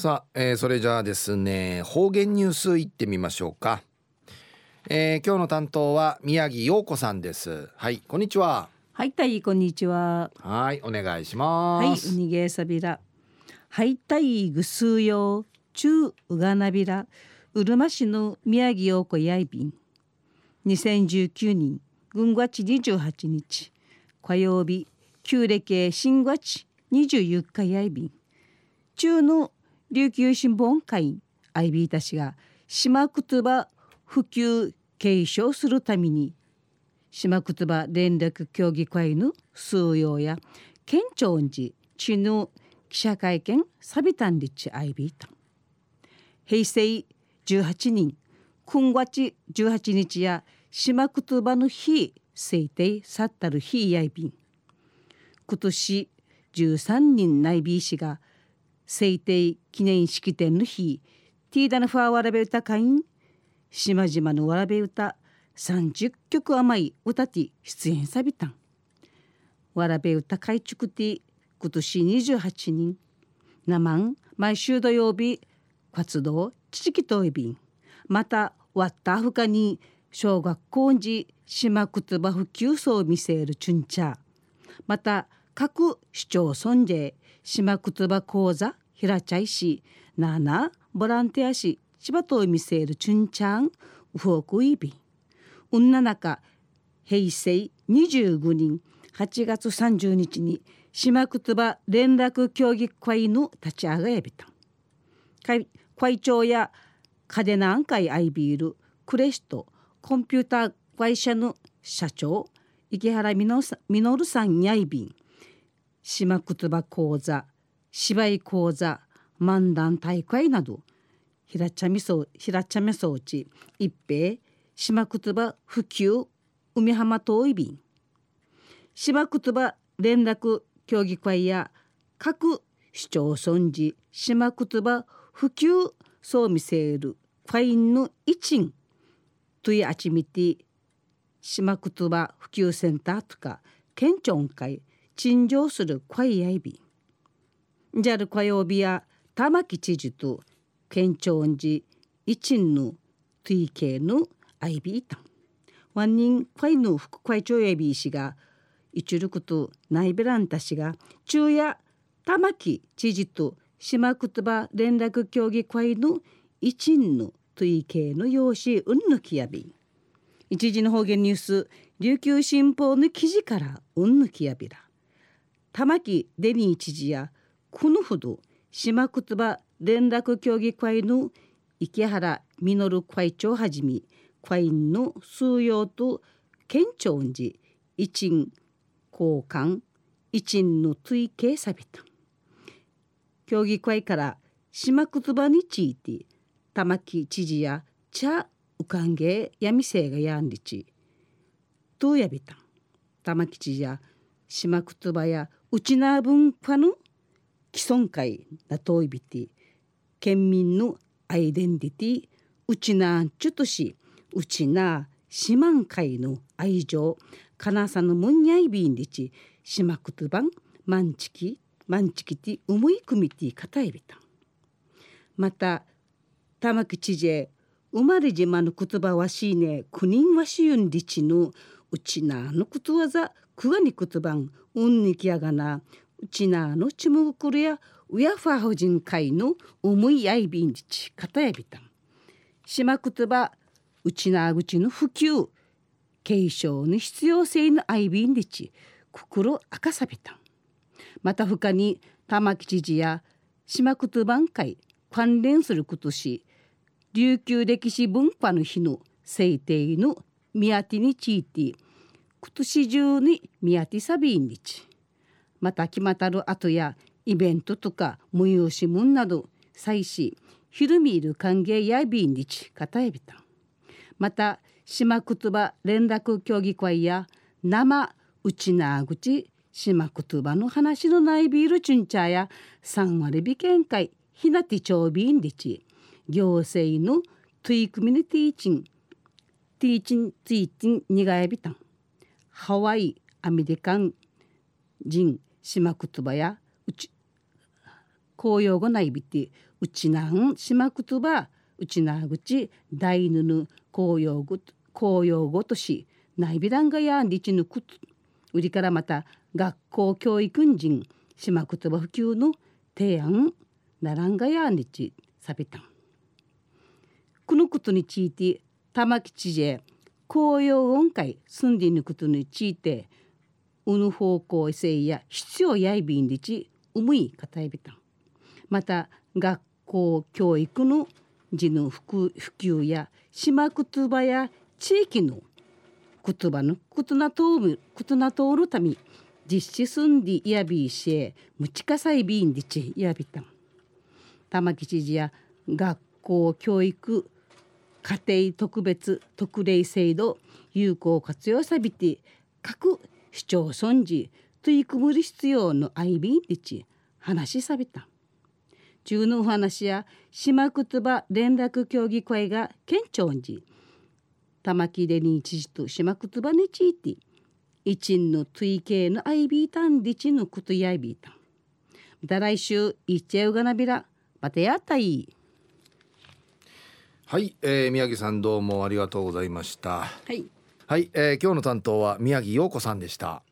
さあ、えー、それじゃあですね方言ニュースいってみましょうか、えー、今日の担当は宮城陽子さんです。はいこんにちは。はいたいこんにちは。はいお願いします。はいうにげさびらはいたいぐすうよ中うがなびら。うるま市の宮城陽子やいびん。2019年軍月28日火曜日旧暦新月24日やいびん。中の琉球新聞会員 IB たちが島言葉普及継承するために島言葉連絡協議会の数用や県庁寺地の記者会見サビタンリッチ IB た平成18人今月18日や島言葉の日制定去ったる日やいびん今年13人内 B 氏が制定記念式典の日ティーダのファーワラベ歌会員島々のわらべ歌30曲余い歌って出演さびたん。わらべ歌会畜て今年28人。生毎週土曜日活動知識といびんまたわったふかに小学校時島言葉普及層を見せるチュンチャー。また各市町村で島言葉講座平茶いしななボランティアし千葉と見せるチュンチャンウフォークイビうんな中平成25人8月30日に島言葉連絡協議会の立ち上がやびた。会会長や嘉手納会アイビールクレストコンピューター会社の社長池原稔さんやいびん。島言葉講座芝居講座漫談大会など平茶みそ平茶め装置一平島言葉普及海浜遠い便。島言葉連絡協議会や各市町村時島言葉普及そう見せるファインの一員といあちみて島言葉普及センターとか県庁会陳情する会やいびじゃる火曜日や玉城知事と県庁寺一の推計のアイビータンワン人会の副会長やび氏が一ることないべらんたしが昼夜玉城知事と島言葉連絡協議会の一の推計の用紙うんぬきやび。一時の方言ニュース琉球新報の記事からうんぬきやびら玉城デニー知事やこのほど島言葉連絡協議会の池原稔会長はじめ会員の数用と県庁寺一員交換一員の追計さびた。協議会から島言葉について玉城知事や茶うかんげやみせがやんりちとやびた玉城知事や島言葉やうちな文化の既存会なといびて県民のアイデンティティうちなちゅとしうちな四万会の愛情かなさのむんにゃいびんりちしまくとばんまんちきまんちきてうむいくみてかたえびたまた玉城知事生まれ島の言葉わしいね九人わしゆんりちのうちなのことわざくがに言葉んうんにきやがなうちなのちむぐくるやうやファ婦人会の思いやいびんじちかたやびたん。島言葉うちなぐちの普及継承の必要性のあいびんでち心あかさびたん。また他に玉城知事や島言葉会関連することし琉球歴史文化の日の制定の宮手について今年中に宮手サビン日また決またる後やイベントとか催し物など祭祀ひるみいる歓迎やびん日かたえびた。また島言葉連絡協議会や生うちなぐち島言葉の話のないビールチュンチャーや3割美見会ひなてちょうびん日行政のトゥイクミニティーチンティーチンティーチンにがやびたん。ハワイアメリカン人島言葉やうち公用語ないびてうちなんしまくとばうちなぐち大ぬぬ公用語公用語としないびらんがやんりちぬくと売りからまた学校教育人島言葉普及の提案ならんがやんりちさびたん。このことについて玉吉知事公用音階住んでいることについてうぬ方向性や必要やいびんりちうむいかたいびたん。また学校教育の字の普及や島言葉や地域の言葉のことなとることなとるため実施すんでいやびいしえむちかさいびんでちやびたん。玉城知事や学校教育家庭特別特例制度有効活用さびて各市町村時取り組む必要の愛びんでち話しさびた。中のお話や島言葉連絡協議会が県庁に玉木でに知事と島言葉について一の追形のアイビータンディチのことやいびいた。また来週いっちゃうがなびらまたやったい。はい、えー、宮城さんどうもありがとうございました。はい、はい、えー、今日の担当は宮城陽子さんでした、はい